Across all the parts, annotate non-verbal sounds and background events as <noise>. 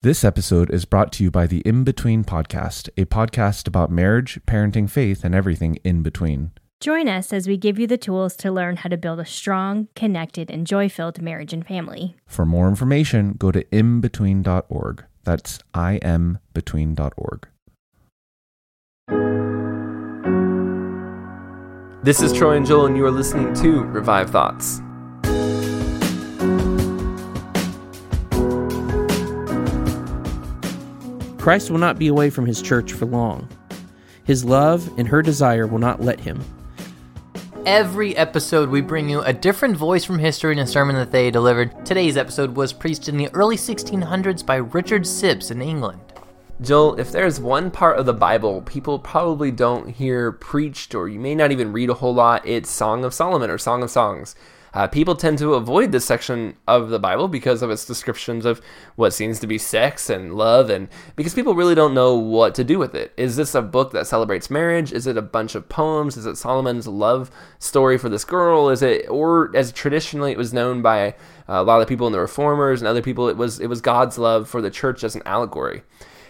This episode is brought to you by the In Between Podcast, a podcast about marriage, parenting, faith, and everything in between. Join us as we give you the tools to learn how to build a strong, connected, and joy filled marriage and family. For more information, go to inbetween.org. That's inbetween.org. This is Troy and Joel, and you are listening to Revived Thoughts. Christ will not be away from his church for long. His love and her desire will not let him. Every episode, we bring you a different voice from history and a sermon that they delivered. Today's episode was preached in the early 1600s by Richard Sibbes in England. Joel, if there's one part of the Bible people probably don't hear preached, or you may not even read a whole lot, it's Song of Solomon or Song of Songs. Uh, people tend to avoid this section of the Bible because of its descriptions of what seems to be sex and love, and because people really don't know what to do with it. Is this a book that celebrates marriage? Is it a bunch of poems? Is it Solomon's love story for this girl? Is it, or as traditionally it was known by a lot of people in the Reformers and other people, it was it was God's love for the church as an allegory.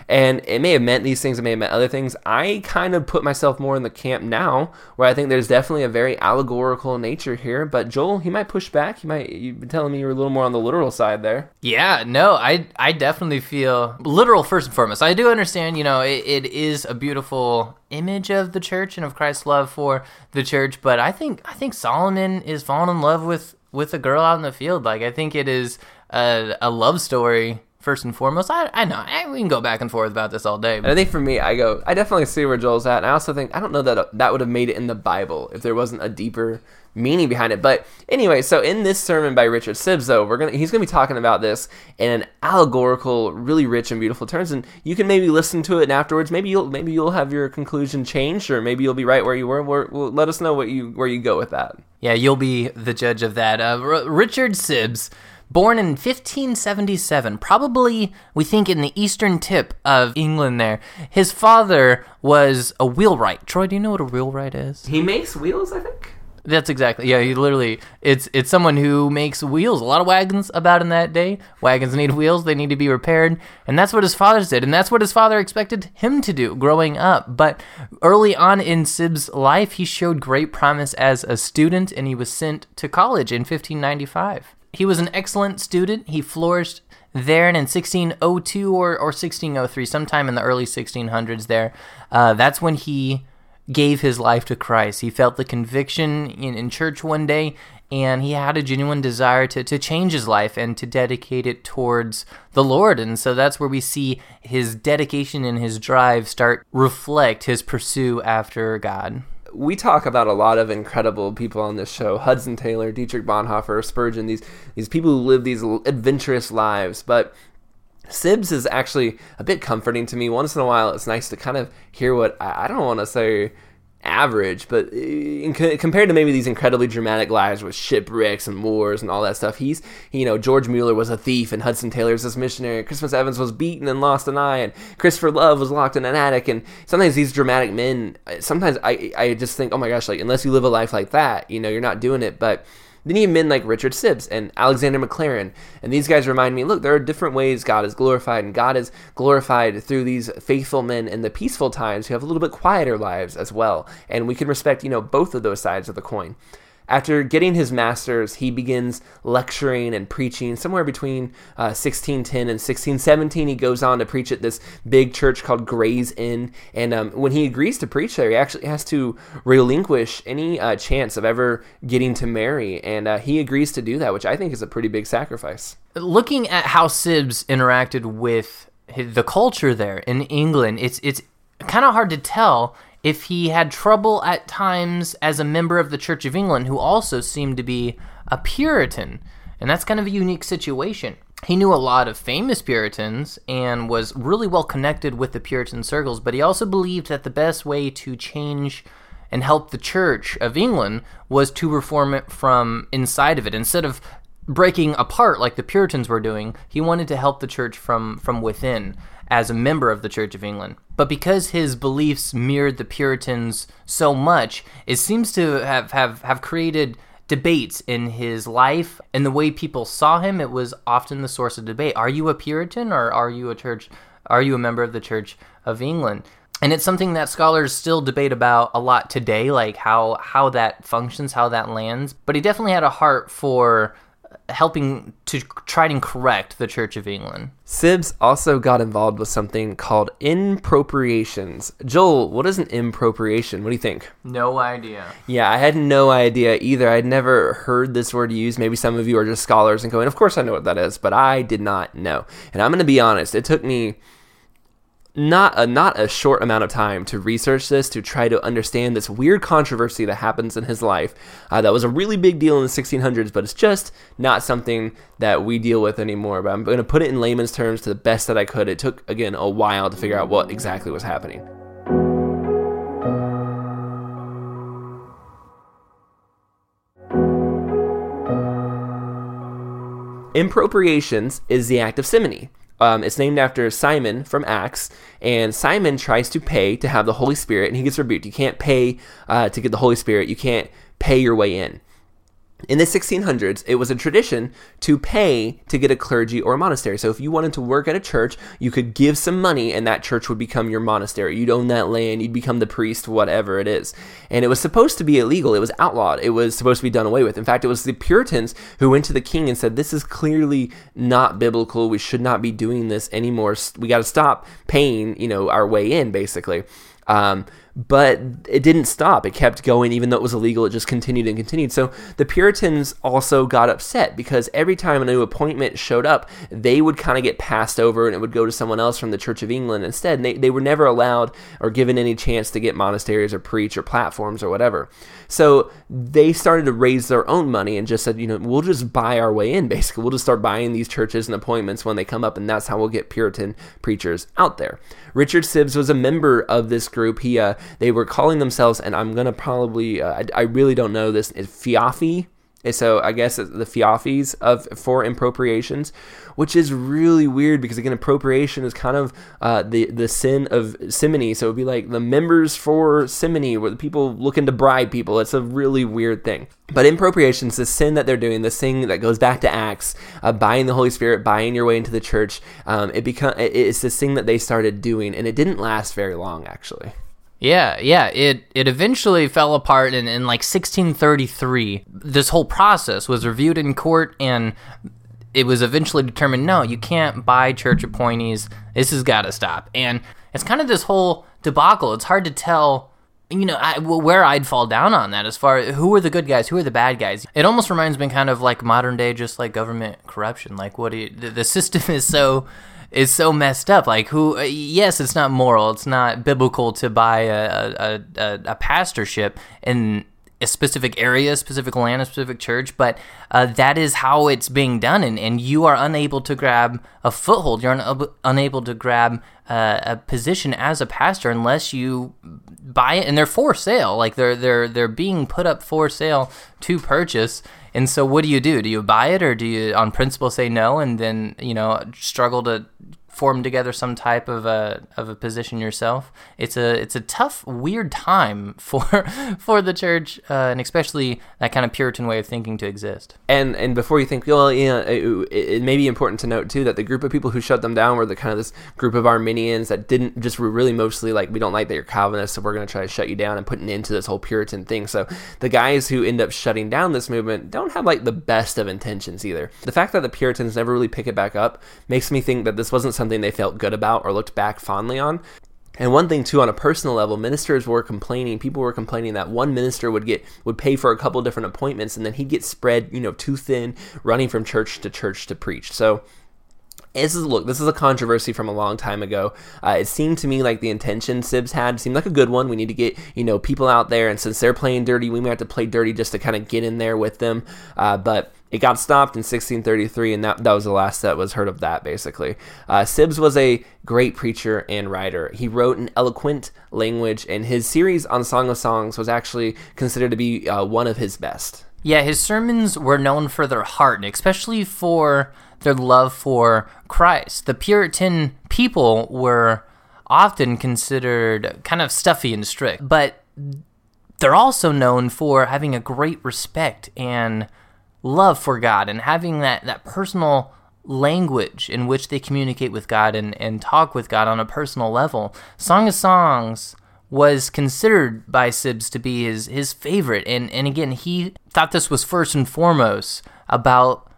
And it may have meant these things, it may have meant other things. I kind of put myself more in the camp now where I think there's definitely a very allegorical nature here. But Joel, he might push back. You might you've been telling me you're a little more on the literal side there. Yeah, no, I I definitely feel literal first and foremost. I do understand, you know, it, it is a beautiful image of the church and of Christ's love for the church, but I think I think Solomon is falling in love with with a girl out in the field. Like I think it is a, a love story first and foremost. I, I know I, we can go back and forth about this all day. And I think for me, I go, I definitely see where Joel's at. And I also think, I don't know that that would have made it in the Bible if there wasn't a deeper meaning behind it. But anyway, so in this sermon by Richard Sibbes, though, we're gonna he's gonna be talking about this in an allegorical, really rich and beautiful terms. And you can maybe listen to it and afterwards, maybe you'll maybe you'll have your conclusion changed, or maybe you'll be right where you were. We're, well, let us know what you where you go with that. Yeah, you'll be the judge of that. Uh, R- Richard Sibbes born in 1577, probably we think in the eastern tip of England there. His father was a wheelwright. Troy, do you know what a wheelwright is? He makes wheels, I think. That's exactly. Yeah, he literally it's it's someone who makes wheels. A lot of wagons about in that day. Wagons need wheels, they need to be repaired, and that's what his father did, and that's what his father expected him to do growing up. But early on in Sibbes' life, he showed great promise as a student and he was sent to college in 1595. He was an excellent student. He flourished there and in 1602 or, or 1603, sometime in the early 1600s there. Uh, that's when he gave his life to Christ. He felt the conviction in, in church one day and he had a genuine desire to, to change his life and to dedicate it towards the Lord. And so that's where we see his dedication and his drive start reflect his pursuit after God we talk about a lot of incredible people on this show Hudson Taylor, Dietrich Bonhoeffer, Spurgeon, these, these people who live these adventurous lives. But Sibbes is actually a bit comforting to me. Once in a while, it's nice to kind of hear what I don't want to say average, but uh, in, compared to maybe these incredibly dramatic lives with shipwrecks and wars and all that stuff, he's you know George Mueller was a thief and Hudson Taylor was this missionary. Christmas Evans was beaten and lost an eye, and Christopher Love was locked in an attic. And sometimes these dramatic men, uh, sometimes I I just think, oh my gosh, like unless you live a life like that, you know, you're not doing it, but then you have men like Richard Sibbes and Alexander Maclaren. And these guys remind me look, there are different ways God is glorified, and God is glorified through these faithful men in the peaceful times who have a little bit quieter lives as well. And we can respect, you know, both of those sides of the coin. After getting his master's, he begins lecturing and preaching somewhere between uh, 1610 and 1617. He goes on to preach at this big church called Gray's Inn. And um, when he agrees to preach there, he actually has to relinquish any uh, chance of ever getting to marry. And uh, he agrees to do that, which I think is a pretty big sacrifice. Looking at how Sibbes interacted with the culture there in England, it's, it's kind of hard to tell if he had trouble at times as a member of the Church of England who also seemed to be a Puritan. And that's kind of a unique situation. He knew a lot of famous Puritans and was really well connected with the Puritan circles, but he also believed that the best way to change and help the Church of England was to reform it from inside of it. Instead of breaking apart like the Puritans were doing, he wanted to help the church from, from within as a member of the Church of England. But because his beliefs mirrored the Puritans so much, it seems to have, have, have created debates in his life and the way people saw him. It was often the source of debate. Are you a Puritan or are you a church? Are you a member of the Church of England? And it's something that scholars still debate about a lot today, like how how that functions, how that lands. But he definitely had a heart for helping to try and correct the Church of England. Sibbes also got involved with something called impropriations. Joel, what is an impropriation? What do you think? No idea. Yeah, I had no idea either. I'd never heard this word used. Maybe some of you are just scholars and going, Of course I know what that is, but I did not know. And I'm going to be honest, it took me not a not a short amount of time to research this to try to understand this weird controversy that happens in his life. Uh, that was a really big deal in the 1600s but it's just not something that we deal with anymore. But i'm going to put it in layman's terms to the best that i could. It took again a while to figure out what exactly was happening. Impropriations is the act of simony. Um, it's named after Simon from Acts, and Simon tries to pay to have the Holy Spirit, and he gets rebuked. You can't pay uh, to get the Holy Spirit. You can't pay your way in. In the 1600s, it was a tradition to pay to get a clergy or a monastery. So if you wanted to work at a church, you could give some money and that church would become your monastery. You'd own that land, you'd become the priest, whatever it is. And it was supposed to be illegal. It was outlawed. It was supposed to be done away with. In fact, it was the Puritans who went to the king and said, This is clearly not biblical. We should not be doing this anymore. We got to stop paying, you know, our way in, basically. Um, but it didn't stop. It kept going, even though it was illegal. It just continued and continued. So the Puritans also got upset because every time a new appointment showed up, they would kind of get passed over and it would go to someone else from the Church of England instead. And they, they were never allowed or given any chance to get monasteries or preach or platforms or whatever. So they started to raise their own money and just said, you know, we'll just buy our way in, basically. We'll just start buying these churches and appointments when they come up, and that's how we'll get Puritan preachers out there. Richard Sibbes was a member of this group. He uh, they were calling themselves, and I'm gonna probably uh, I, I, really don't know this. Is Fiafi? So I guess the Feoffees of for impropriations, which is really weird because again, appropriation is kind of uh, the the sin of simony. So it'd be like the members for simony, where the people looking to bribe people. It's a really weird thing. But impropriation is the sin that they're doing, the thing that goes back to Acts, uh, buying the Holy Spirit, buying your way into the church. Um, it become it's this thing that they started doing, and it didn't last very long, actually. Yeah, yeah. It it eventually fell apart in, in like 1633. This whole process was reviewed in court, and it was eventually determined no, you can't buy church appointees. This has got to stop. And it's kind of this whole debacle. It's hard to tell, you know, I, where I'd fall down on that as far as who are the good guys, who are the bad guys. It almost reminds me kind of like modern day, just like government corruption. Like, what do you, the, the system <laughs> is so is so messed up. Like who? Uh, yes, it's not moral. It's not biblical to buy a a, a, a pastorship, and a specific area, a specific land, a specific church, but uh, that is how it's being done, and, and you are unable to grab a foothold. You're un- unable to grab uh, a position as a pastor unless you buy it, and they're for sale. Like they're they're they're being put up for sale to purchase. And so, what do you do? Do you buy it, or do you, on principle, say no, and then you know struggle to form together some type of a of a position yourself. It's a it's a tough, weird time <laughs> for for the church, uh, and especially that kind of Puritan way of thinking to exist. And and before you think, well, yeah, it, it, may be important to note too that the group of people who shut them down were the kind of this group of Arminians that didn't just were really mostly like we don't like that you're Calvinist, so we're going to try to shut you down and put an end to this whole Puritan thing. So the guys who end up shutting down this movement don't have like the best of intentions either. The fact that the Puritans never really pick it back up makes me think that this wasn't something they felt good about or looked back fondly on. And one thing too, on a personal level, ministers were complaining. People were complaining that one minister would get would pay for a couple different appointments, and then he'd get spread, you know, too thin, running from church to church to preach. So this is look this is a controversy from a long time ago uh, it seemed to me like the intention Sibbes had seemed like a good one we need to get you know people out there and since they're playing dirty we might have to play dirty just to kind of get in there with them uh, but it got stopped in 1633, and that, that was the last that was heard of that, basically. Uh, Sibbes was a great preacher and writer. He wrote in eloquent language, and his series on Song of Songs was actually considered to be uh, one of his best. Yeah, his sermons were known for their heart, especially for their love for Christ. The Puritan people were often considered kind of stuffy and strict, but they're also known for having a great respect and love for God and having that, that personal language in which they communicate with God and, and talk with God on a personal level. Song of Songs was considered by Sibbes to be his, his favorite. And, and again, he thought this was first and foremost about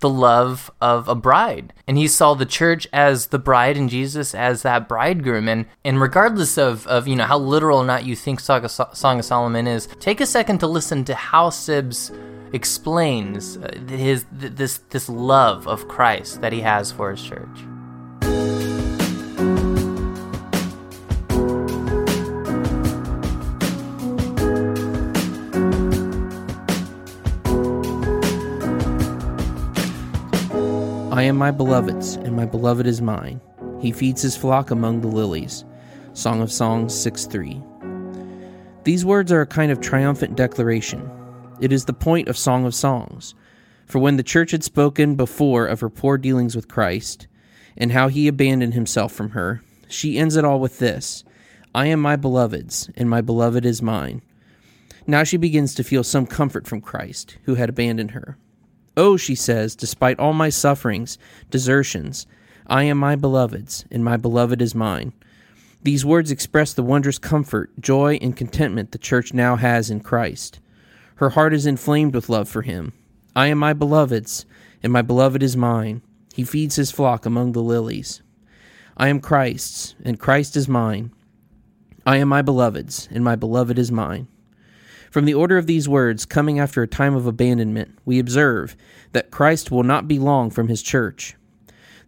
the love of a bride. And he saw the church as the bride and Jesus as that bridegroom. And, and regardless of, of, you know, how literal or not you think Song of, Solomon is, take a second to listen to how Sibbes explains uh, his this this love of Christ that he has for his church. I am my beloved's, and my beloved is mine. He feeds his flock among the lilies. Song of Songs 6 3. These words are a kind of triumphant declaration it is the point of Song of Songs. For when the church had spoken before of her poor dealings with Christ, and how he abandoned himself from her, she ends it all with this I am my beloved's, and my beloved is mine. Now she begins to feel some comfort from Christ, who had abandoned her. Oh, she says, despite all my sufferings, desertions, I am my beloved's, and my beloved is mine. These words express the wondrous comfort, joy, and contentment the church now has in Christ. Her heart is inflamed with love for him. I am my beloved's, and my beloved is mine. He feeds his flock among the lilies. I am Christ's, and Christ is mine. I am my beloved's, and my beloved is mine. From the order of these words, coming after a time of abandonment, we observe that Christ will not be long from his church.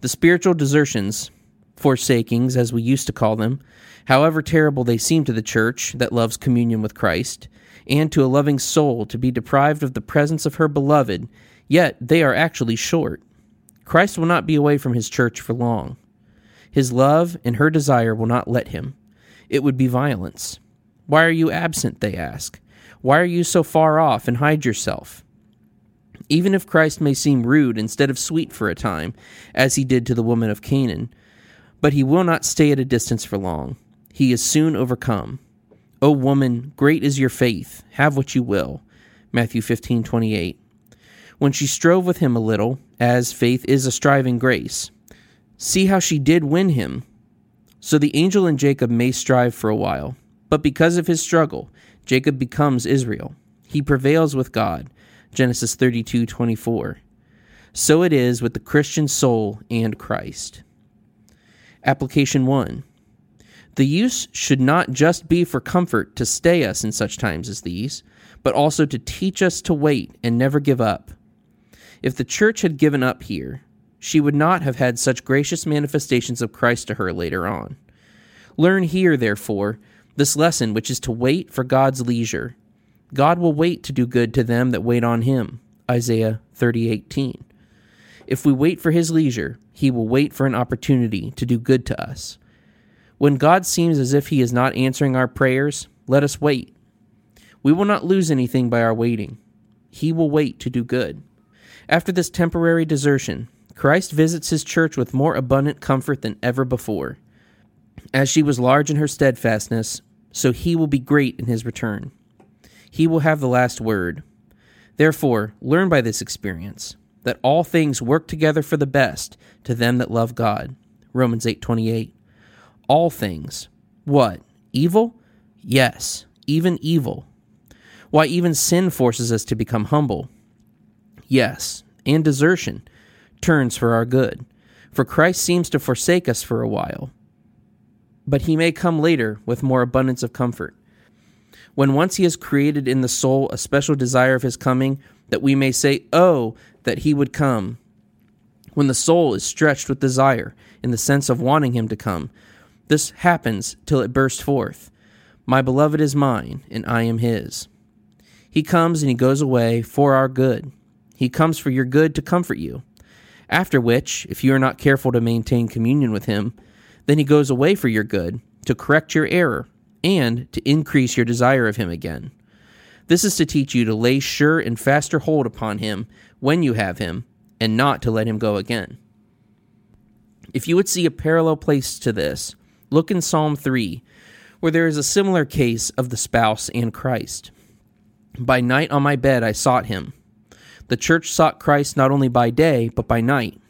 The spiritual desertions, forsakings, as we used to call them, however terrible they seem to the church that loves communion with Christ, and to a loving soul to be deprived of the presence of her beloved, yet they are actually short. Christ will not be away from his church for long. His love and her desire will not let him. It would be violence. Why are you absent? They ask. Why are you so far off and hide yourself? Even if Christ may seem rude instead of sweet for a time, as he did to the woman of Canaan, but he will not stay at a distance for long. He is soon overcome. O woman, great is your faith, have what you will. Matthew 15, 28. When she strove with him a little, as faith is a striving grace, see how she did win him. So the angel and Jacob may strive for a while, but because of his struggle, Jacob becomes Israel. He prevails with God. Genesis 32, 24. So it is with the Christian soul and Christ. Application 1. The use should not just be for comfort to stay us in such times as these, but also to teach us to wait and never give up. If the church had given up here, she would not have had such gracious manifestations of Christ to her later on. Learn here, therefore, this lesson which is to wait for God's leisure. God will wait to do good to them that wait on him. Isaiah 30:18. If we wait for his leisure, he will wait for an opportunity to do good to us. When God seems as if he is not answering our prayers, let us wait. We will not lose anything by our waiting. He will wait to do good. After this temporary desertion, Christ visits his church with more abundant comfort than ever before. As she was large in her steadfastness, so he will be great in his return. He will have the last word. Therefore, learn by this experience that all things work together for the best to them that love God. Romans 8:28. All things. What? Evil? Yes, even evil. Why even sin forces us to become humble? Yes, and desertion turns for our good. For Christ seems to forsake us for a while, but he may come later with more abundance of comfort. When once he has created in the soul a special desire of his coming, that we may say, Oh, that he would come. When the soul is stretched with desire, in the sense of wanting him to come, this happens till it bursts forth. My beloved is mine, and I am his. He comes and he goes away for our good. He comes for your good to comfort you. After which, if you are not careful to maintain communion with him, then he goes away for your good, to correct your error, and to increase your desire of him again. This is to teach you to lay sure and faster hold upon him when you have him, and not to let him go again. If you would see a parallel place to this, look in Psalm 3, where there is a similar case of the spouse and Christ. By night on my bed I sought him. The church sought Christ not only by day, but by night.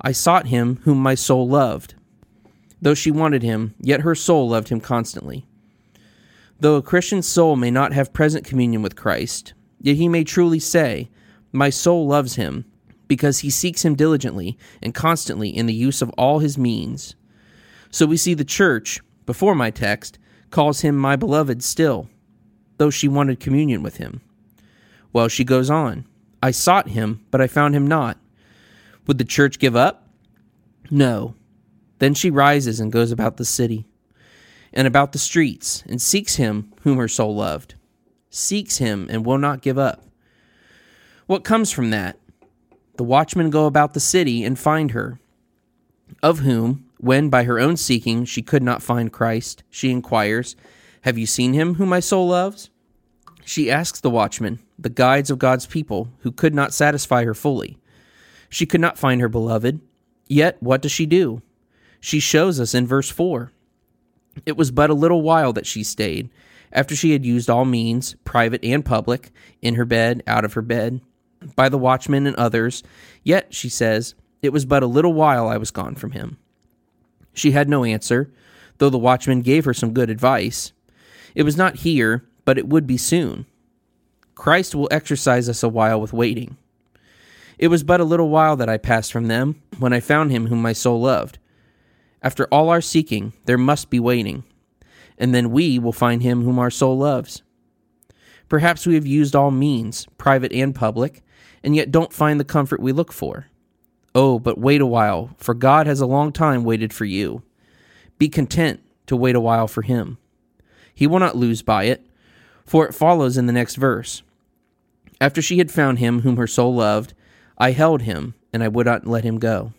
I sought him whom my soul loved. Though she wanted him, yet her soul loved him constantly. Though a Christian's soul may not have present communion with Christ, yet he may truly say, My soul loves him, because he seeks him diligently and constantly in the use of all his means. So we see the church, before my text, calls him my beloved still, though she wanted communion with him. Well, she goes on, I sought him, but I found him not. Would the church give up? No, then she rises and goes about the city and about the streets and seeks him whom her soul loved, seeks him and will not give up. What comes from that? The watchmen go about the city and find her, of whom, when by her own seeking she could not find Christ, she inquires, Have you seen him whom my soul loves? She asks the watchmen, the guides of God's people, who could not satisfy her fully. She could not find her beloved. Yet what does she do? She shows us in verse 4. It was but a little while that she stayed, after she had used all means, private and public, in her bed, out of her bed, by the watchmen and others. Yet, she says, it was but a little while I was gone from him. She had no answer, though the watchman gave her some good advice. It was not here, but it would be soon. Christ will exercise us a while with waiting. It was but a little while that I passed from them, when I found him whom my soul loved. After all our seeking, there must be waiting, and then we will find him whom our soul loves. Perhaps we have used all means, private and public, and yet don't find the comfort we look for. Oh, but wait a while, for God has a long time waited for you. Be content to wait a while for him. He will not lose by it, for it follows in the next verse. After she had found him whom her soul loved, I held him, and I would not let him go.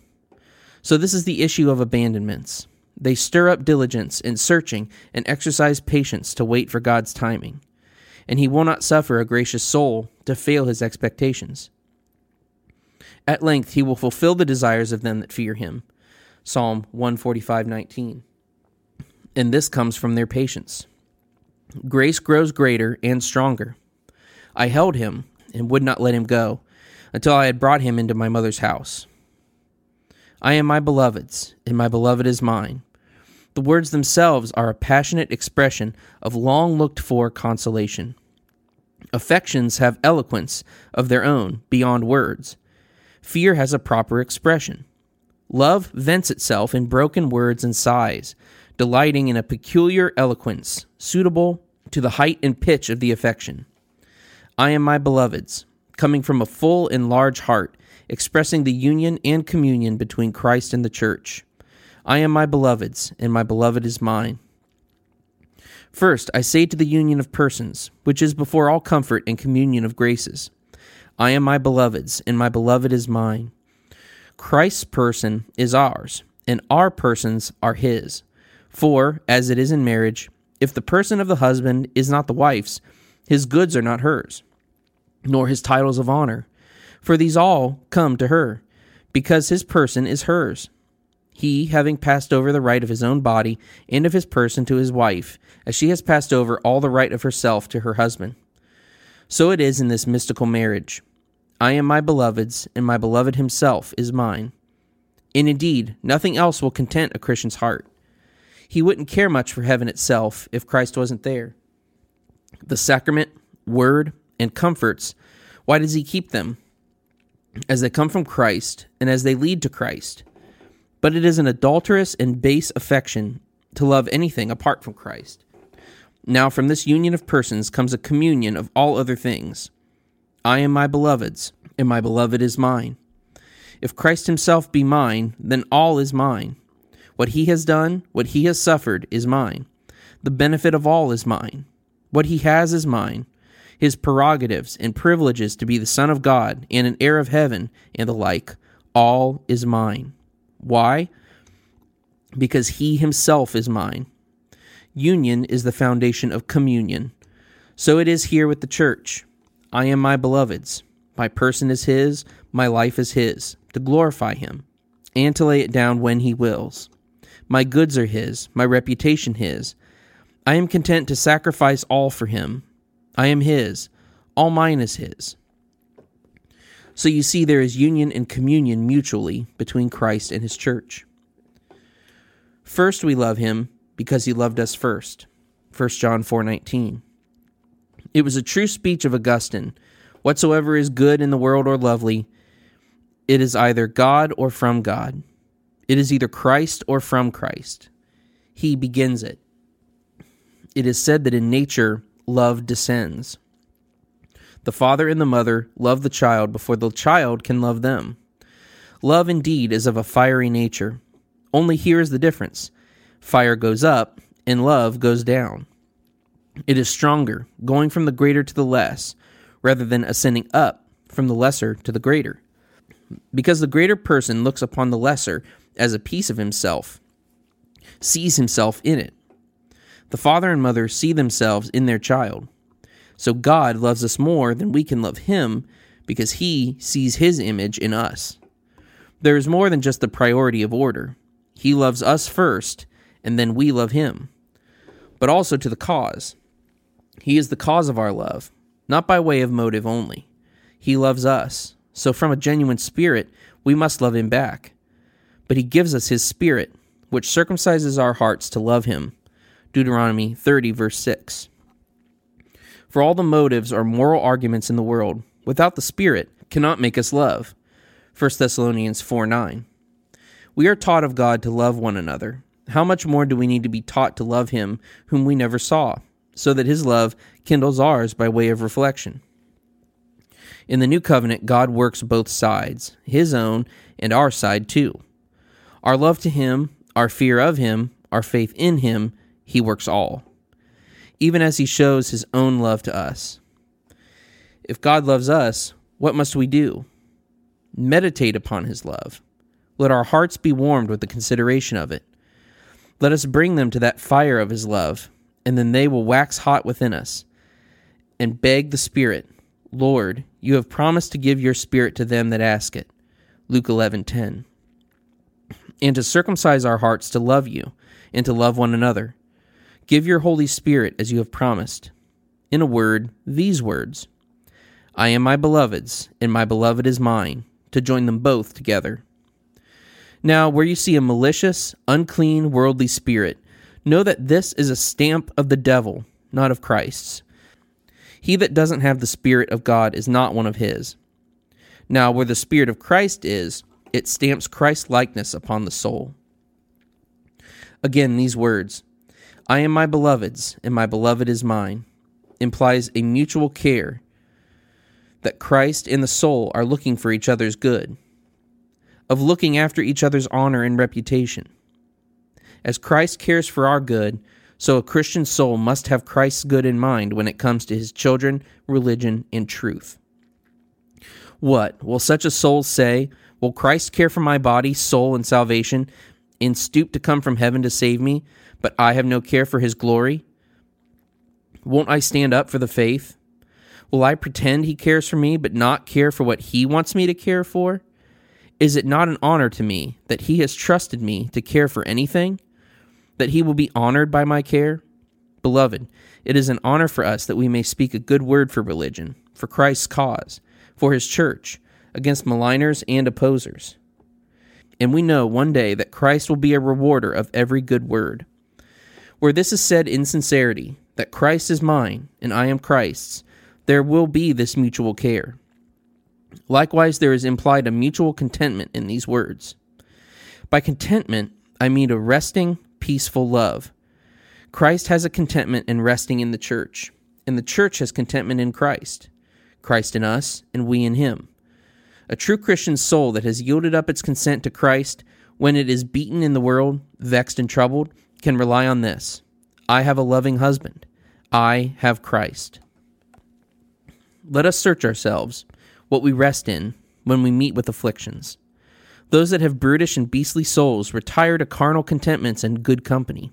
So, this is the issue of abandonments. They stir up diligence in searching and exercise patience to wait for God's timing. And He will not suffer a gracious soul to fail His expectations. At length He will fulfill the desires of them that fear Him. Psalm 145:19. And this comes from their patience. Grace grows greater and stronger. I held him and would not let him go until I had brought him into my mother's house. I am my beloved's, and my beloved is mine. The words themselves are a passionate expression of long looked for consolation. Affections have eloquence of their own beyond words. Fear has a proper expression. Love vents itself in broken words and sighs, delighting in a peculiar eloquence suitable to the height and pitch of the affection. I am my beloved's, coming from a full and large heart expressing the union and communion between Christ and the church. I am my beloved's, and my beloved is mine. First, I say to the union of persons, which is before all comfort and communion of graces. I am my beloved's, and my beloved is mine. Christ's person is ours, and our persons are his. For, as it is in marriage, if the person of the husband is not the wife's, his goods are not hers, nor his titles of honor, for these all come to her, because his person is hers. He, having passed over the right of his own body and of his person to his wife, as she has passed over all the right of herself to her husband. So it is in this mystical marriage. I am my beloved's, and my beloved himself is mine. And indeed, nothing else will content a Christian's heart. He wouldn't care much for heaven itself if Christ wasn't there. The sacrament, word, and comforts, why does he keep them? As they come from Christ and as they lead to Christ. But it is an adulterous and base affection to love anything apart from Christ. Now, from this union of persons comes a communion of all other things. I am my beloved's, and my beloved is mine. If Christ himself be mine, then all is mine. What he has done, what he has suffered, is mine. The benefit of all is mine. What he has is mine. His prerogatives and privileges to be the Son of God and an heir of heaven and the like, all is mine. Why? Because he himself is mine. Union is the foundation of communion. So it is here with the church. I am my beloved's. My person is his, my life is his, to glorify him, and to lay it down when he wills. My goods are his, my reputation his. I am content to sacrifice all for him. I am his, all mine is his. So you see, there is union and communion mutually between Christ and his church. First, we love him because he loved us first. 1 John 4:19. It was a true speech of Augustine. Whatsoever is good in the world or lovely, it is either God or from God. It is either Christ or from Christ. He begins it. It is said that in nature, love descends. The father and the mother love the child before the child can love them. Love indeed is of a fiery nature. Only here is the difference fire goes up, and love goes down. It is stronger, going from the greater to the less, rather than ascending up from the lesser to the greater. Because the greater person looks upon the lesser as a piece of himself, sees himself in it. The father and mother see themselves in their child. So God loves us more than we can love him because he sees his image in us. There is more than just the priority of order. He loves us first, and then we love him, but also to the cause. He is the cause of our love, not by way of motive only. He loves us, so from a genuine spirit, we must love him back but he gives us his spirit, which circumcises our hearts to love him. Deuteronomy 30, verse 6. For all the motives or moral arguments in the world, without the Spirit, cannot make us love. 1 Thessalonians 4 9. We are taught of God to love one another. How much more do we need to be taught to love Him whom we never saw, so that His love kindles ours by way of reflection? In the new covenant, God works both sides, His own and our side too. Our love to Him, our fear of Him, our faith in Him, He works all, even as He shows His own love to us. If God loves us, what must we do? Meditate upon His love. Let our hearts be warmed with the consideration of it. Let us bring them to that fire of His love, and then they will wax hot within us. And beg the Spirit, Lord, you have promised to give your Spirit to them that ask it. Luke 11:10 and to circumcise our hearts to love you and to love one another. Give your Holy Spirit as you have promised. In a word, these words I am my beloved's, and my beloved is mine, to join them both together. Now, where you see a malicious, unclean, worldly spirit, know that this is a stamp of the devil, not of Christ's. He that doesn't have the Spirit of God is not one of his. Now, where the Spirit of Christ is, it stamps Christ's likeness upon the soul. Again, these words, I am my beloved's, and my beloved is mine, implies a mutual care that Christ and the soul are looking for each other's good, of looking after each other's honor and reputation. As Christ cares for our good, So a Christian soul must have Christ's good in mind when it comes to his children, religion, and truth. What will such a soul say? Will Christ care for my body, soul, and salvation, and stoop to come from heaven to save me, but I have no care for his glory? Won't I stand up for the faith? Will I pretend he cares for me, but not care for what he wants me to care for? Is it not an honor to me that he has trusted me to care for anything? That he will be honored by my care? Beloved, it is an honor for us that we may speak a good word for religion, for Christ's cause, for his church, against maligners and opposers. And we know one day that Christ will be a rewarder of every good word. Where this is said in sincerity, that Christ is mine and I am Christ's, there will be this mutual care. Likewise, there is implied a mutual contentment in these words. By contentment, I mean a resting, peaceful love. Christ has a contentment in resting in the church, and the church has contentment in Christ. Christ in us, and we in him. A true Christian soul that has yielded up its consent to Christ when it is beaten in the world, vexed and troubled, can rely on this I have a loving husband. I have Christ. Let us search ourselves, what we rest in, when we meet with afflictions. Those that have brutish and beastly souls retire to carnal contentments and good company.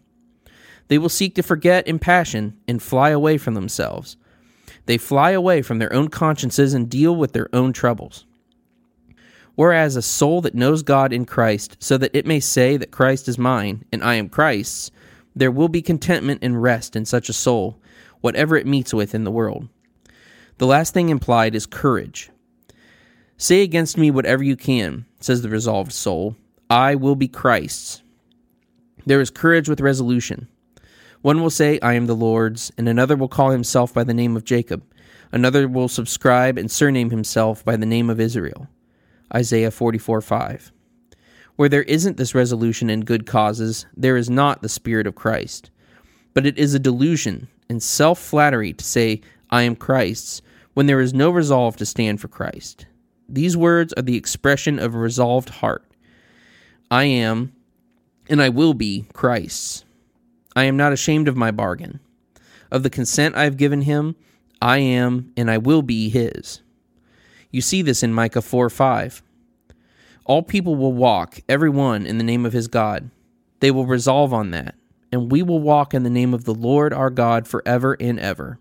They will seek to forget in passion and fly away from themselves. They fly away from their own consciences and deal with their own troubles. Whereas a soul that knows God in Christ, so that it may say that Christ is mine and I am Christ's, there will be contentment and rest in such a soul, whatever it meets with in the world. The last thing implied is courage. Say against me whatever you can, says the resolved soul. I will be Christ's. There is courage with resolution. One will say, I am the Lord's, and another will call himself by the name of Jacob. Another will subscribe and surname himself by the name of Israel. Isaiah 44 5. Where there isn't this resolution in good causes, there is not the Spirit of Christ. But it is a delusion and self flattery to say, I am Christ's, when there is no resolve to stand for Christ. These words are the expression of a resolved heart. I am, and I will be, Christ's. I am not ashamed of my bargain. Of the consent I have given him, I am, and I will be his. You see this in Micah 4 5. All people will walk, every one, in the name of his God. They will resolve on that, and we will walk in the name of the Lord our God forever and ever.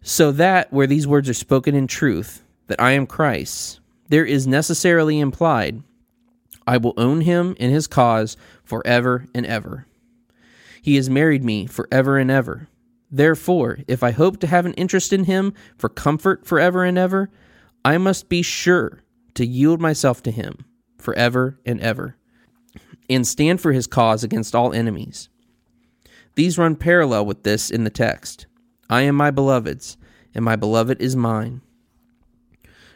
So that, where these words are spoken in truth, that I am Christ's, there is necessarily implied, I will own him and his cause forever and ever. He has married me forever and ever. Therefore, if I hope to have an interest in him for comfort forever and ever, I must be sure to yield myself to him forever and ever, and stand for his cause against all enemies. These run parallel with this in the text I am my beloved's, and my beloved is mine.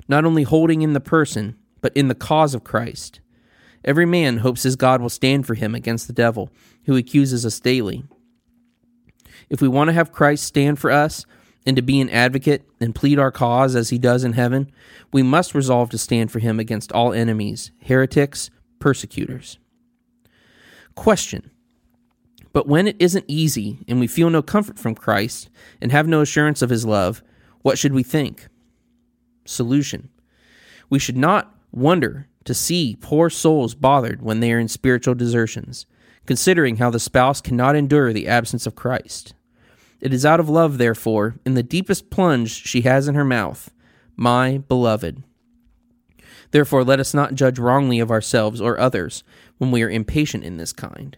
Not only holding in the person, but in the cause of Christ. Every man hopes his God will stand for him against the devil, who accuses us daily. If we want to have Christ stand for us and to be an advocate and plead our cause as he does in heaven, we must resolve to stand for him against all enemies, heretics, persecutors. Question But when it isn't easy and we feel no comfort from Christ and have no assurance of his love, what should we think? Solution We should not wonder to see poor souls bothered when they are in spiritual desertions, considering how the spouse cannot endure the absence of Christ. It is out of love, therefore, in the deepest plunge she has in her mouth, my beloved. Therefore, let us not judge wrongly of ourselves or others when we are impatient in this kind.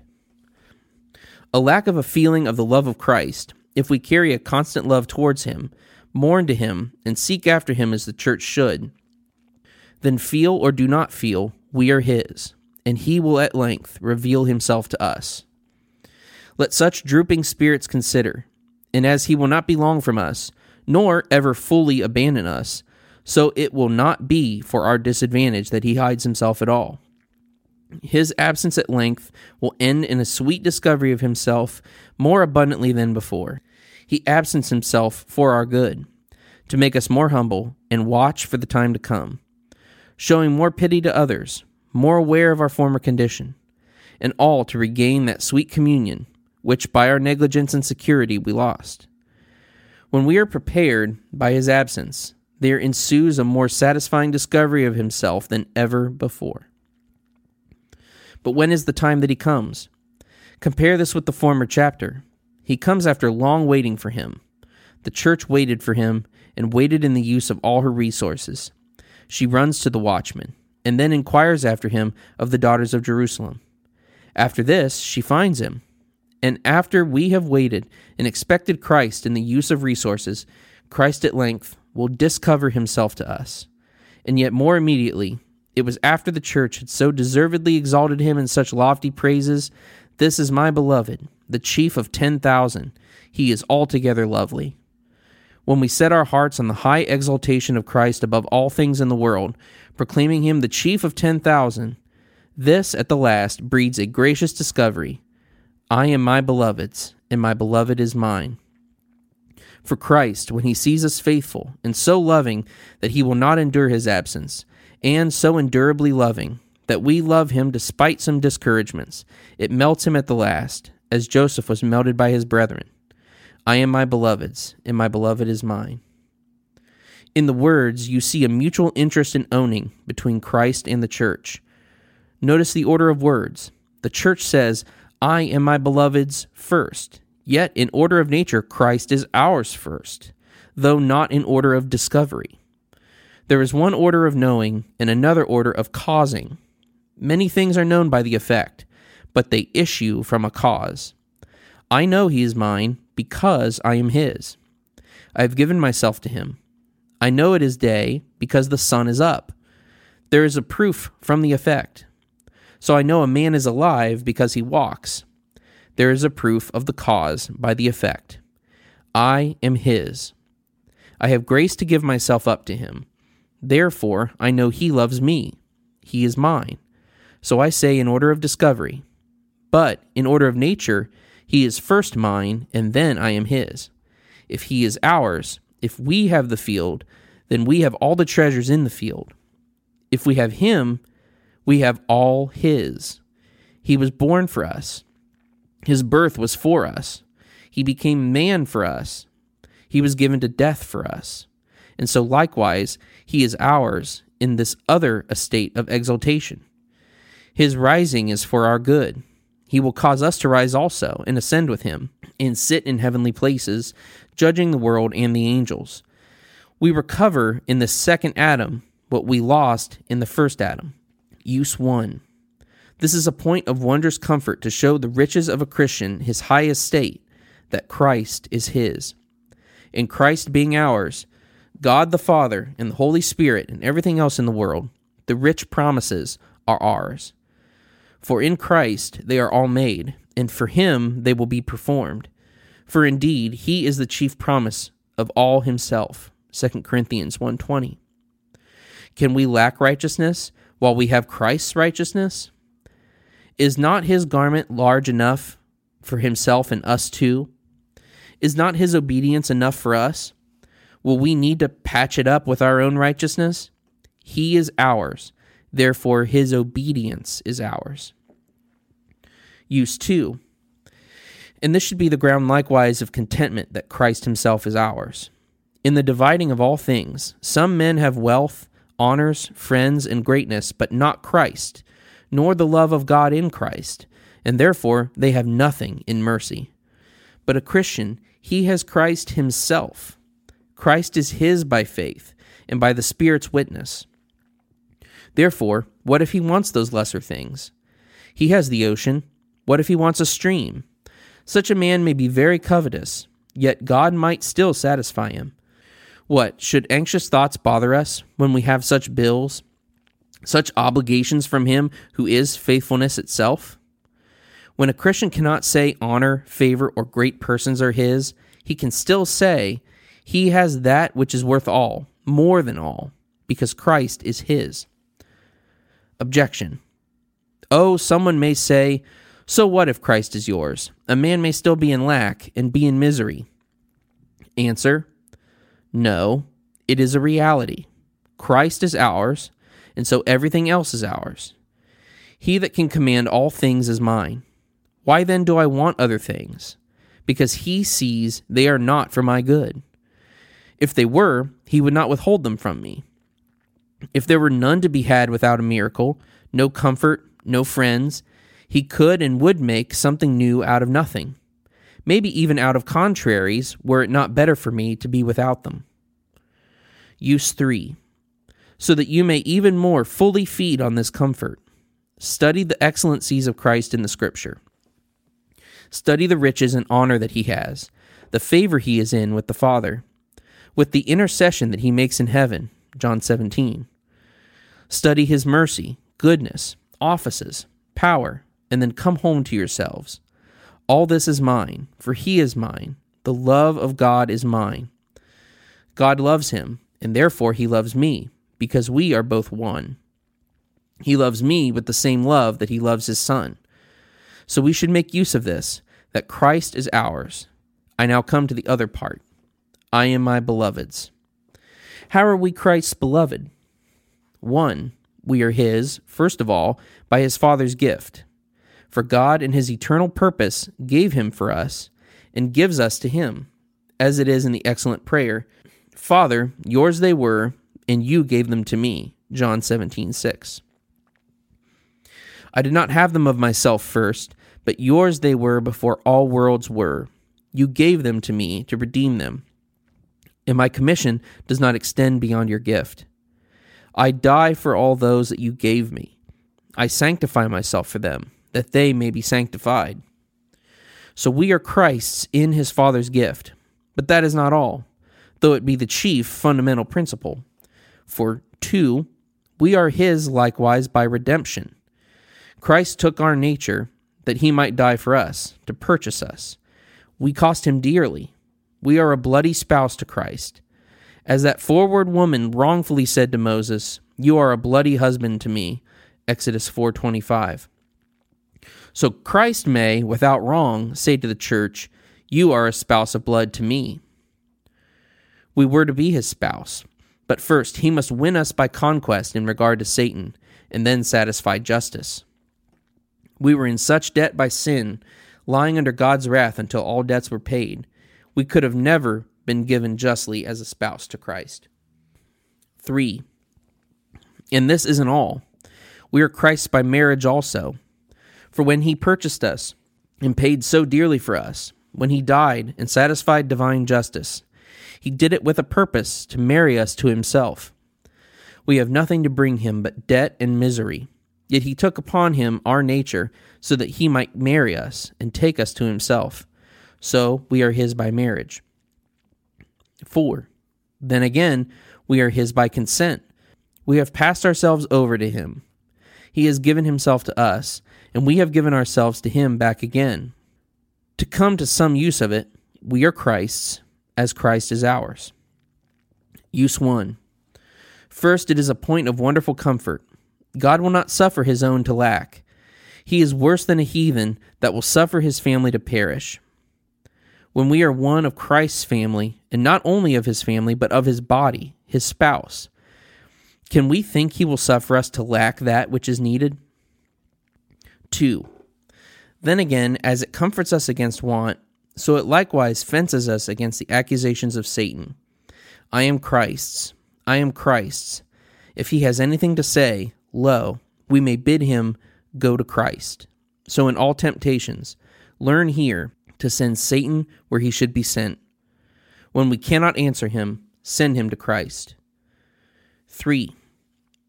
A lack of a feeling of the love of Christ, if we carry a constant love towards Him, mourn to Him, and seek after Him as the church should, then feel or do not feel, we are His, and He will at length reveal Himself to us. Let such drooping spirits consider, and as He will not be long from us, nor ever fully abandon us, so it will not be for our disadvantage that He hides Himself at all. His absence at length will end in a sweet discovery of Himself more abundantly than before. He absents Himself for our good, to make us more humble and watch for the time to come showing more pity to others, more aware of our former condition, and all to regain that sweet communion which by our negligence and security we lost. When we are prepared by his absence, there ensues a more satisfying discovery of himself than ever before. But when is the time that he comes? Compare this with the former chapter. He comes after long waiting for him. The church waited for him and waited in the use of all her resources. She runs to the watchman and then inquires after him of the daughters of Jerusalem. After this, she finds him. And after we have waited and expected Christ in the use of resources, Christ at length will discover himself to us. And yet, more immediately, it was after the church had so deservedly exalted him in such lofty praises This is my beloved, the chief of ten thousand. He is altogether lovely. When we set our hearts on the high exaltation of Christ above all things in the world, proclaiming him the chief of ten thousand, this at the last breeds a gracious discovery I am my beloved's, and my beloved is mine. For Christ, when he sees us faithful and so loving that he will not endure his absence, and so endurably loving that we love him despite some discouragements, it melts him at the last, as Joseph was melted by his brethren. I am my beloved's, and my beloved is mine. In the words, you see a mutual interest in owning between Christ and the church. Notice the order of words. The church says, I am my beloved's first. Yet, in order of nature, Christ is ours first, though not in order of discovery. There is one order of knowing and another order of causing. Many things are known by the effect, but they issue from a cause. I know he is mine because I am his. I have given myself to him. I know it is day because the sun is up. There is a proof from the effect. So I know a man is alive because he walks. There is a proof of the cause by the effect. I am his. I have grace to give myself up to him. Therefore, I know he loves me. He is mine. So I say in order of discovery. But in order of nature, he is first mine, and then I am his. If he is ours, if we have the field, then we have all the treasures in the field. If we have him, we have all his. He was born for us. His birth was for us. He became man for us. He was given to death for us. And so likewise, he is ours in this other estate of exaltation. His rising is for our good. He will cause us to rise also and ascend with him and sit in heavenly places, judging the world and the angels. We recover in the second Adam what we lost in the first Adam. Use 1. This is a point of wondrous comfort to show the riches of a Christian his high estate, that Christ is his. In Christ being ours, God the Father and the Holy Spirit and everything else in the world, the rich promises are ours. For in Christ they are all made, and for him they will be performed. For indeed he is the chief promise of all himself. 2 Corinthians 1:20. Can we lack righteousness while we have Christ's righteousness? Is not his garment large enough for himself and us too? Is not his obedience enough for us? Will we need to patch it up with our own righteousness? He is ours, therefore his obedience is ours. Use 2. And this should be the ground likewise of contentment that Christ himself is ours. In the dividing of all things, some men have wealth, honors, friends, and greatness, but not Christ nor the love of God in Christ, and therefore they have nothing in mercy. But a Christian, he has Christ himself. Christ is his by faith and by the Spirit's witness. Therefore, what if he wants those lesser things? He has the ocean. What if he wants a stream? Such a man may be very covetous, yet God might still satisfy him. What, should anxious thoughts bother us when we have such bills, such obligations from him who is faithfulness itself? When a Christian cannot say honor, favor, or great persons are his, he can still say he has that which is worth all, more than all, because Christ is his. Objection. Oh, someone may say, So what if Christ is yours? A man may still be in lack and be in misery. Answer No, it is a reality. Christ is ours, and so everything else is ours. He that can command all things is mine. Why then do I want other things? Because he sees they are not for my good. If they were, he would not withhold them from me. If there were none to be had without a miracle, no comfort, no friends, he could and would make something new out of nothing, maybe even out of contraries, were it not better for me to be without them. Use 3. So that you may even more fully feed on this comfort. Study the excellencies of Christ in the Scripture. Study the riches and honor that he has, the favor he is in with the Father, with the intercession that he makes in heaven. John 17. Study his mercy, goodness, offices, power, and then come home to yourselves. All this is mine, for he is mine. The love of God is mine. God loves him, and therefore he loves me, because we are both one. He loves me with the same love that he loves his Son. So we should make use of this, that Christ is ours. I now come to the other part. I am my beloved's. How are we Christ's beloved? One, we are his, first of all, by his Father's gift. For God, in his eternal purpose, gave him for us and gives us to him, as it is in the excellent prayer Father, yours they were, and you gave them to me. John 17, 6. I did not have them of myself first, but yours they were before all worlds were. You gave them to me to redeem them. And my commission does not extend beyond your gift. I die for all those that you gave me. I sanctify myself for them, that they may be sanctified. So we are Christ's in his Father's gift. But that is not all, though it be the chief fundamental principle. For two, we are his likewise by redemption. Christ took our nature that he might die for us, to purchase us. We cost him dearly. We are a bloody spouse to Christ. As that forward woman wrongfully said to Moses, "You are a bloody husband to me." Exodus 4:25. So Christ may, without wrong, say to the church, "You are a spouse of blood to me." We were to be his spouse, but first he must win us by conquest in regard to Satan, and then satisfy justice. We were in such debt by sin, lying under God's wrath until all debts were paid. We could have never been given justly as a spouse to Christ. 3. And this isn't all. We are Christ's by marriage also. For when he purchased us and paid so dearly for us, when he died and satisfied divine justice, he did it with a purpose to marry us to himself. We have nothing to bring him but debt and misery. Yet he took upon him our nature so that he might marry us and take us to himself. So we are his by marriage. 4. Then again, we are his by consent. We have passed ourselves over to him. He has given himself to us, and we have given ourselves to him back again. To come to some use of it, we are Christ's, as Christ is ours. Use 1. First, it is a point of wonderful comfort. God will not suffer his own to lack. He is worse than a heathen that will suffer his family to perish when we are one of Christ's family, and not only of his family, but of his body, his spouse, can we think he will suffer us to lack that which is needed? 2. Then again, as it comforts us against want, so it likewise fences us against the accusations of Satan. I am Christ's. I am Christ's. If he has anything to say, lo, we may bid him go to Christ. So in all temptations, learn here to send Satan where he should be sent. When we cannot answer him, send him to Christ. 3.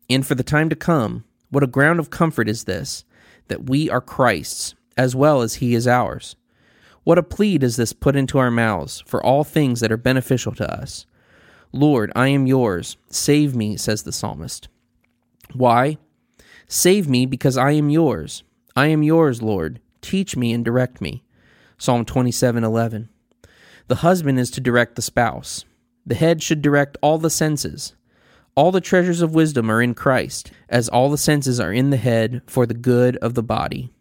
And for the time to come, what a ground of comfort is this, that we are Christ's, as well as he is ours. What a plea does this put into our mouths for all things that are beneficial to us. Lord, I am yours. Save me, says the psalmist. Why? Save me because I am yours. I am yours, Lord. Teach me and direct me. Psalm 27:11. The husband is to direct the spouse. The head should direct all the senses. All the treasures of wisdom are in Christ, as all the senses are in the head for the good of the body.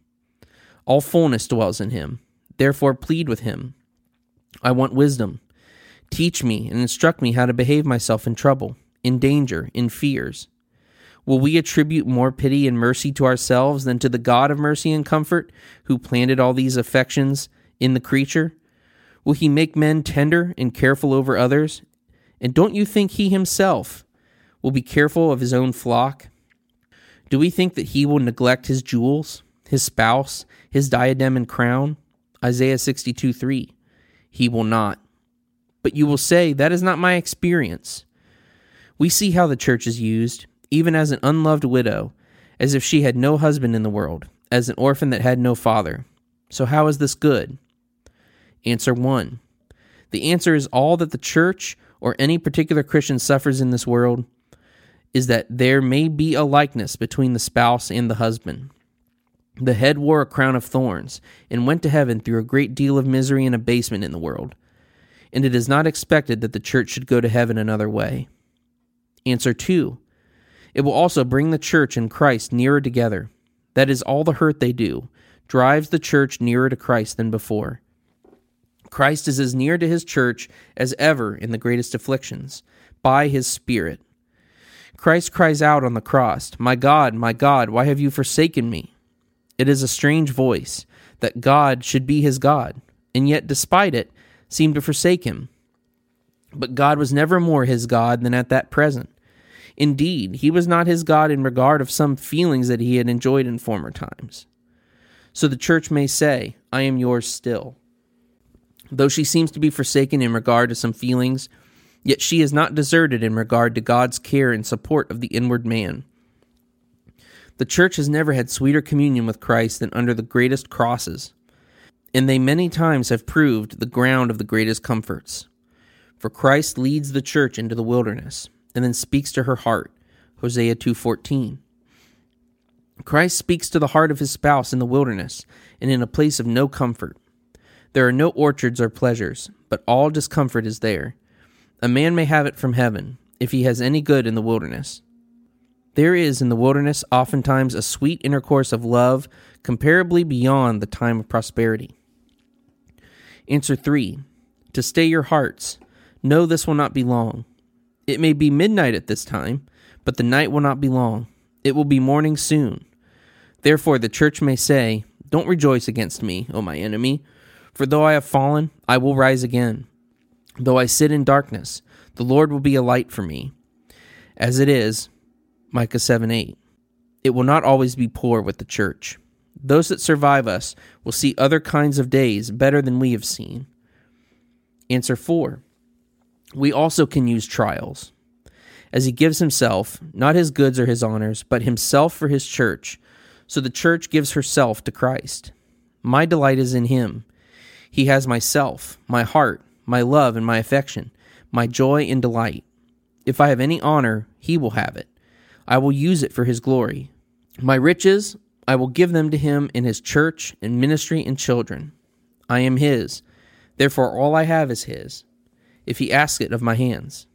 All fullness dwells in him. Therefore plead with him. I want wisdom. Teach me and instruct me how to behave myself in trouble, in danger, in fears. Will we attribute more pity and mercy to ourselves than to the God of mercy and comfort, who planted all these affections in the creature? Will he make men tender and careful over others? And don't you think he himself will be careful of his own flock? Do we think that he will neglect his jewels, his spouse, his diadem and crown? Isaiah 62 3. He will not. But you will say, That is not my experience. We see how the church is used, even as an unloved widow, as if she had no husband in the world, as an orphan that had no father. So, how is this good? Answer 1. The answer is all that the church or any particular Christian suffers in this world is that there may be a likeness between the spouse and the husband. The head wore a crown of thorns and went to heaven through a great deal of misery and abasement in the world. And it is not expected that the church should go to heaven another way. Answer 2. It will also bring the church and Christ nearer together. That is all the hurt they do, drives the church nearer to Christ than before. Christ is as near to his church as ever in the greatest afflictions, by his Spirit. Christ cries out on the cross, My God, my God, why have you forsaken me? It is a strange voice that God should be his God, and yet, despite it, seem to forsake him. But God was never more his God than at that present. Indeed, he was not his God in regard of some feelings that he had enjoyed in former times. So the church may say, I am yours still. Though she seems to be forsaken in regard to some feelings, yet she is not deserted in regard to God's care and support of the inward man. The church has never had sweeter communion with Christ than under the greatest crosses, and they many times have proved the ground of the greatest comforts. For Christ leads the church into the wilderness and then speaks to her heart. Hosea 2:14. Christ speaks to the heart of his spouse in the wilderness and in a place of no comfort. There are no orchards or pleasures, but all discomfort is there. A man may have it from heaven, if he has any good in the wilderness. There is in the wilderness oftentimes a sweet intercourse of love, comparably beyond the time of prosperity. Answer 3. To stay your hearts, know this will not be long. It may be midnight at this time, but the night will not be long. It will be morning soon. Therefore, the church may say, Don't rejoice against me, O my enemy for though I have fallen, I will rise again. Though I sit in darkness, the Lord will be a light for me. As it is, Micah 7 8. It will not always be poor with the church. Those that survive us will see other kinds of days better than we have seen. Answer 4. We also can use trials. As he gives himself, not his goods or his honors, but himself for his church, so the church gives herself to Christ. My delight is in him he has myself, my heart, my love, and my affection, my joy and delight. If I have any honor, he will have it. I will use it for his glory. My riches, I will give them to him in his church and ministry and children. I am his. Therefore, all I have is his, if he asks it of my hands.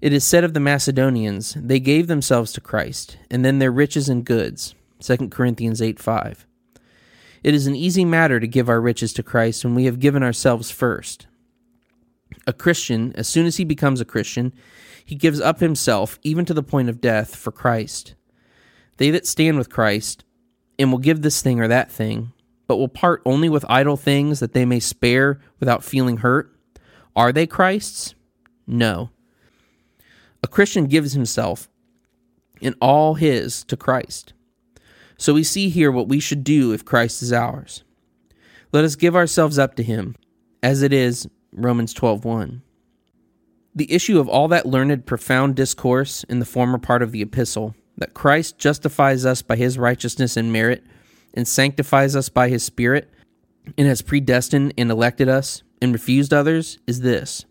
It is said of the Macedonians, they gave themselves to Christ, and then their riches and goods. 2 Corinthians 8 5. It is an easy matter to give our riches to Christ when we have given ourselves first. A Christian, as soon as he becomes a Christian, he gives up himself, even to the point of death, for Christ. They that stand with Christ, and will give this thing or that thing, but will part only with idle things that they may spare without feeling hurt, are they Christ's? No. A Christian gives himself and all his to Christ. So we see here what we should do if Christ is ours. Let us give ourselves up to him, as it is Romans 12:1. The issue of all that learned profound discourse in the former part of the epistle, that Christ justifies us by his righteousness and merit, and sanctifies us by his Spirit, and has predestined and elected us, and refused others, is this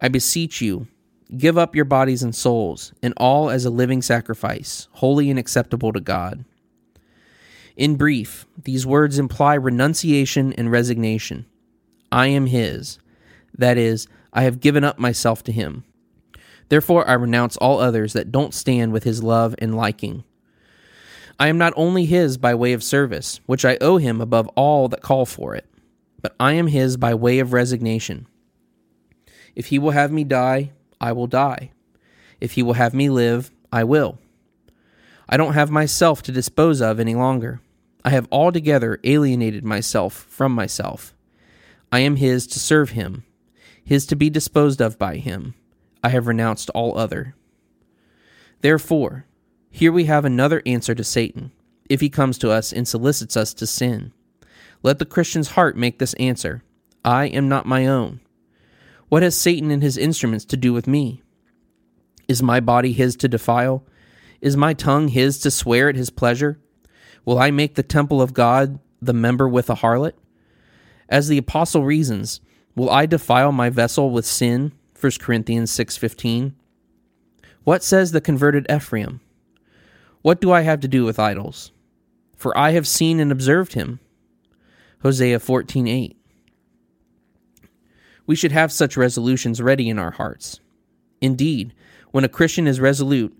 I beseech you, give up your bodies and souls, and all as a living sacrifice, holy and acceptable to God in brief, these words imply renunciation and resignation. I am His. That is, I have given up myself to Him. Therefore, I renounce all others that don't stand with His love and liking. I am not only His by way of service, which I owe Him above all that call for it, but I am His by way of resignation. If He will have me die, I will die. If He will have me live, I will. I don't have myself to dispose of any longer. I have altogether alienated myself from myself. I am his to serve him, his to be disposed of by him. I have renounced all other. Therefore, here we have another answer to Satan, if he comes to us and solicits us to sin. Let the Christian's heart make this answer I am not my own. What has Satan and his instruments to do with me? Is my body his to defile? Is my tongue his to swear at his pleasure? Will I make the temple of God the member with a harlot? As the apostle reasons, will I defile my vessel with sin? 1 Corinthians 6:15. What says the converted Ephraim? What do I have to do with idols? For I have seen and observed him. Hosea 14:8. We should have such resolutions ready in our hearts. Indeed, when a Christian is resolute,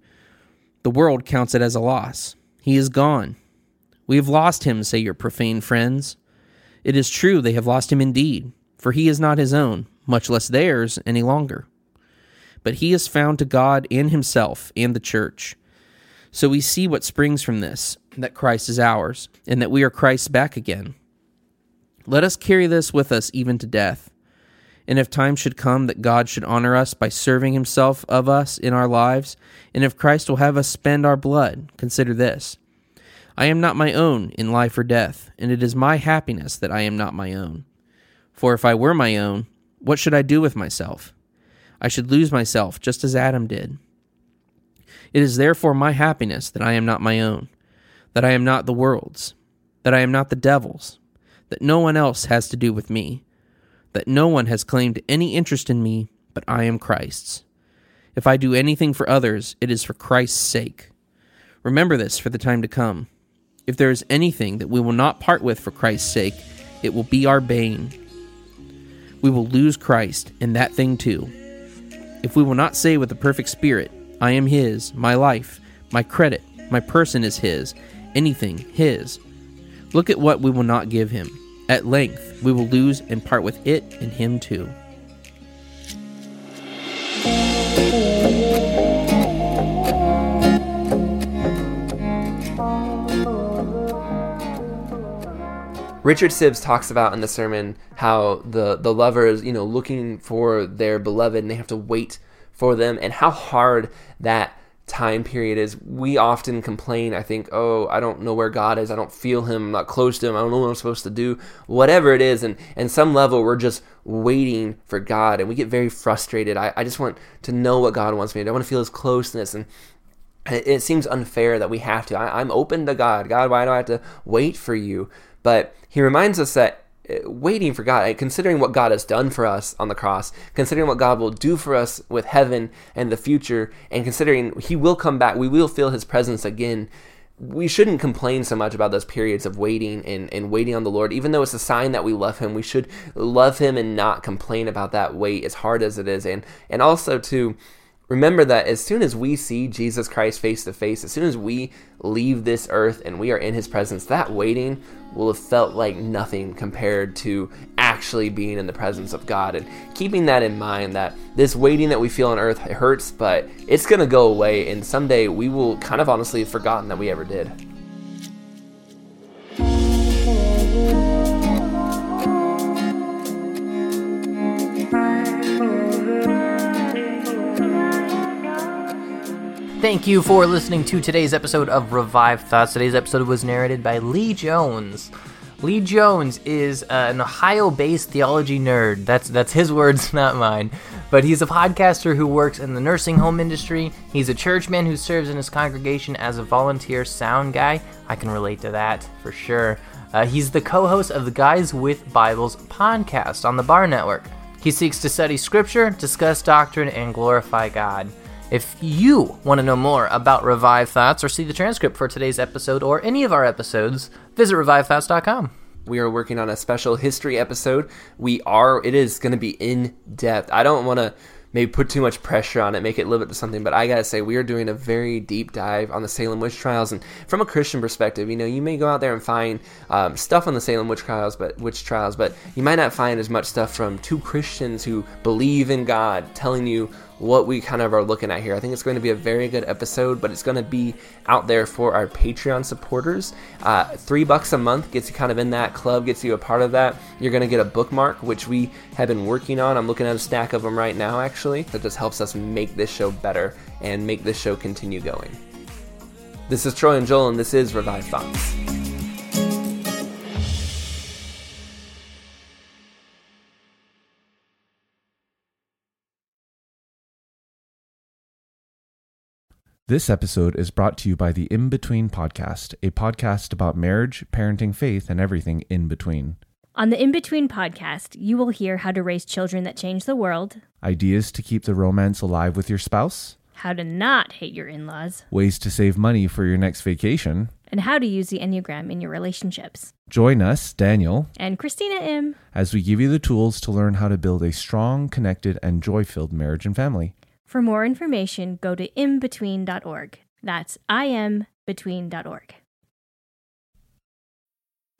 the world counts it as a loss. He is gone. We have lost him, say your profane friends. It is true they have lost him indeed, for he is not his own, much less theirs, any longer. But he is found to God and himself and the church. So we see what springs from this that Christ is ours, and that we are Christ's back again. Let us carry this with us even to death. And if time should come that God should honor us by serving himself of us in our lives, and if Christ will have us spend our blood, consider this. I am not my own in life or death, and it is my happiness that I am not my own. For if I were my own, what should I do with myself? I should lose myself just as Adam did. It is therefore my happiness that I am not my own, that I am not the world's, that I am not the devil's, that no one else has to do with me, that no one has claimed any interest in me but I am Christ's. If I do anything for others, it is for Christ's sake. Remember this for the time to come. If there is anything that we will not part with for Christ's sake, it will be our bane. We will lose Christ, and that thing too. If we will not say with the perfect spirit, I am His, my life, my credit, my person is His, anything His, look at what we will not give Him. At length, we will lose and part with it and Him too. Richard Sibbes talks about in the sermon how the the lovers, you know, looking for their beloved and they have to wait for them and how hard that time period is. We often complain, I think, oh, I don't know where God is. I don't feel him. I'm not close to him. I don't know what I'm supposed to do. Whatever it is. And, and some level, we're just waiting for God and we get very frustrated. I, I just want to know what God wants me to do. I want to feel his closeness. And it, it seems unfair that we have to. I, I'm open to God. God, why do I have to wait for you? But he reminds us that waiting for God, considering what God has done for us on the cross, considering what God will do for us with heaven and the future, and considering He will come back, we will feel His presence again. We shouldn't complain so much about those periods of waiting and, and waiting on the Lord. Even though it's a sign that we love Him, we should love Him and not complain about that wait as hard as it is. And and also to remember that as soon as we see Jesus Christ face to face, as soon as we leave this earth and we are in his presence, that waiting will have felt like nothing compared to actually being in the presence of God. And keeping that in mind that this waiting that we feel on earth hurts, but it's going to go away. And someday we will kind of honestly have forgotten that we ever did. Thank you for listening to today's episode of Revived Thoughts. Today's episode was narrated by Lee Jones. Lee Jones is an Ohio-based theology nerd. That's that's his words, <laughs> not mine. But he's a podcaster who works in the nursing home industry. He's a churchman who serves in his congregation as a volunteer sound guy. I can relate to that for sure. Uh, he's the co-host of the Guys with Bibles podcast on the Bar Network. He seeks to study scripture, discuss doctrine, and glorify God. If you want to know more about Revived Thoughts or see the transcript for today's episode or any of our episodes, visit revivedthoughts.com. We are working on a special history episode. We are, it is going to be in depth. I don't want to maybe put too much pressure on it, make it live up to something. But I gotta say, we are doing a very deep dive on the Salem witch trials, and from a Christian perspective, you know, you may go out there and find um, stuff on the Salem witch trials, but witch trials, but you might not find as much stuff from two Christians who believe in God telling you what we kind of are looking at here. I think it's going to be a very good episode, but it's going to be out there for our Patreon supporters. Uh, three bucks a month gets you kind of in that club, gets you a part of that. You're going to get a bookmark, which we have been working on. I'm looking at a stack of them right now, actually. That just helps us make this show better and make this show continue going. This is Troy and Joel, and this is Revived Thoughts. This episode is brought to you by the In Between Podcast, a podcast about marriage, parenting, faith, and everything in between. On the In Between podcast, you will hear how to raise children that change the world, Ideas to keep the romance alive with your spouse, how to not hate your in laws, ways to save money for your next vacation. and how to use the Enneagram in your relationships. Join us, Daniel, And Christina M. as we give you the tools to learn how to build a strong, connected, and joy filled marriage and family. For more information, go to inbetween.org. That's inbetween.org.